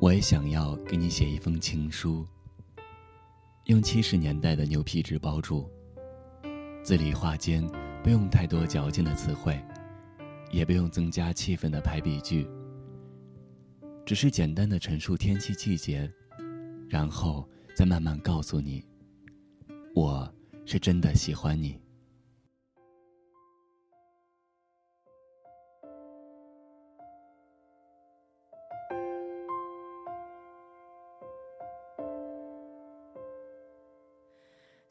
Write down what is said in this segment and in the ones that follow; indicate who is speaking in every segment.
Speaker 1: 我也想要给你写一封情书，用七十年代的牛皮纸包住，字里话间不用太多矫情的词汇，也不用增加气氛的排比句，只是简单的陈述天气季节，然后再慢慢告诉你，我是真的喜欢你。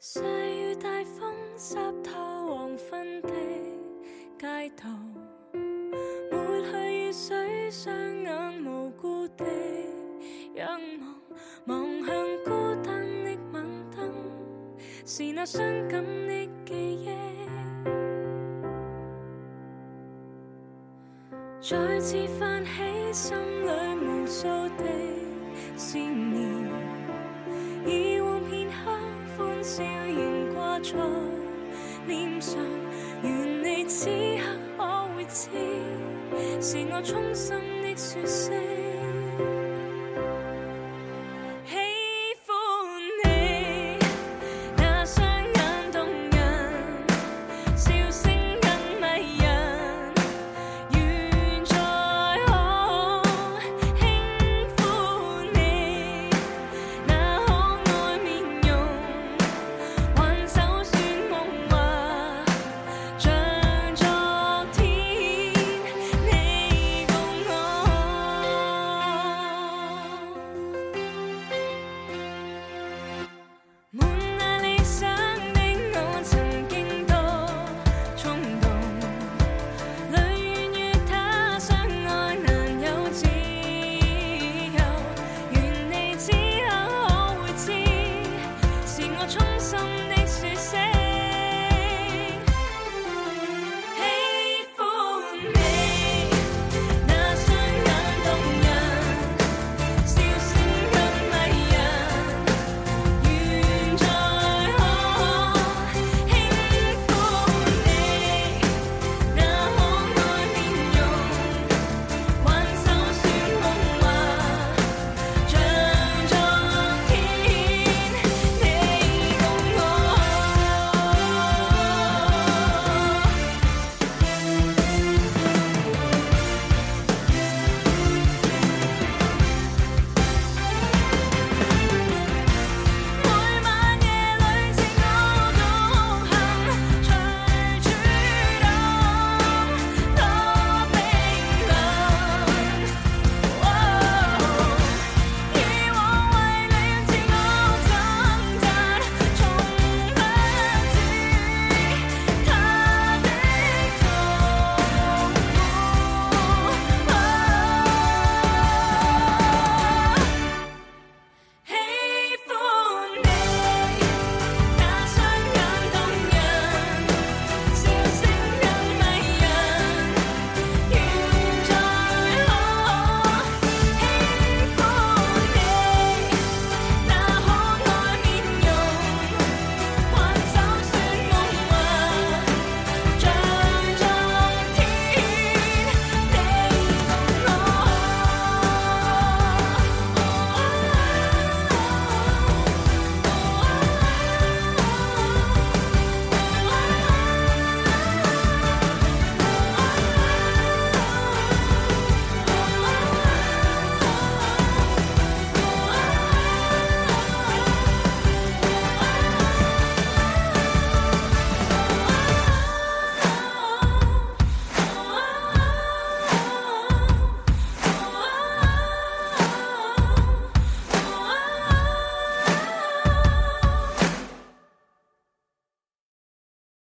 Speaker 2: 细雨大风湿透黄昏的街道，抹去雨水，双眼无辜地仰望，望向孤单的晚灯，是那伤感的记忆，再次泛起心里无数的思念，笑容挂在脸上，愿你此刻可会知，是我衷心的说声。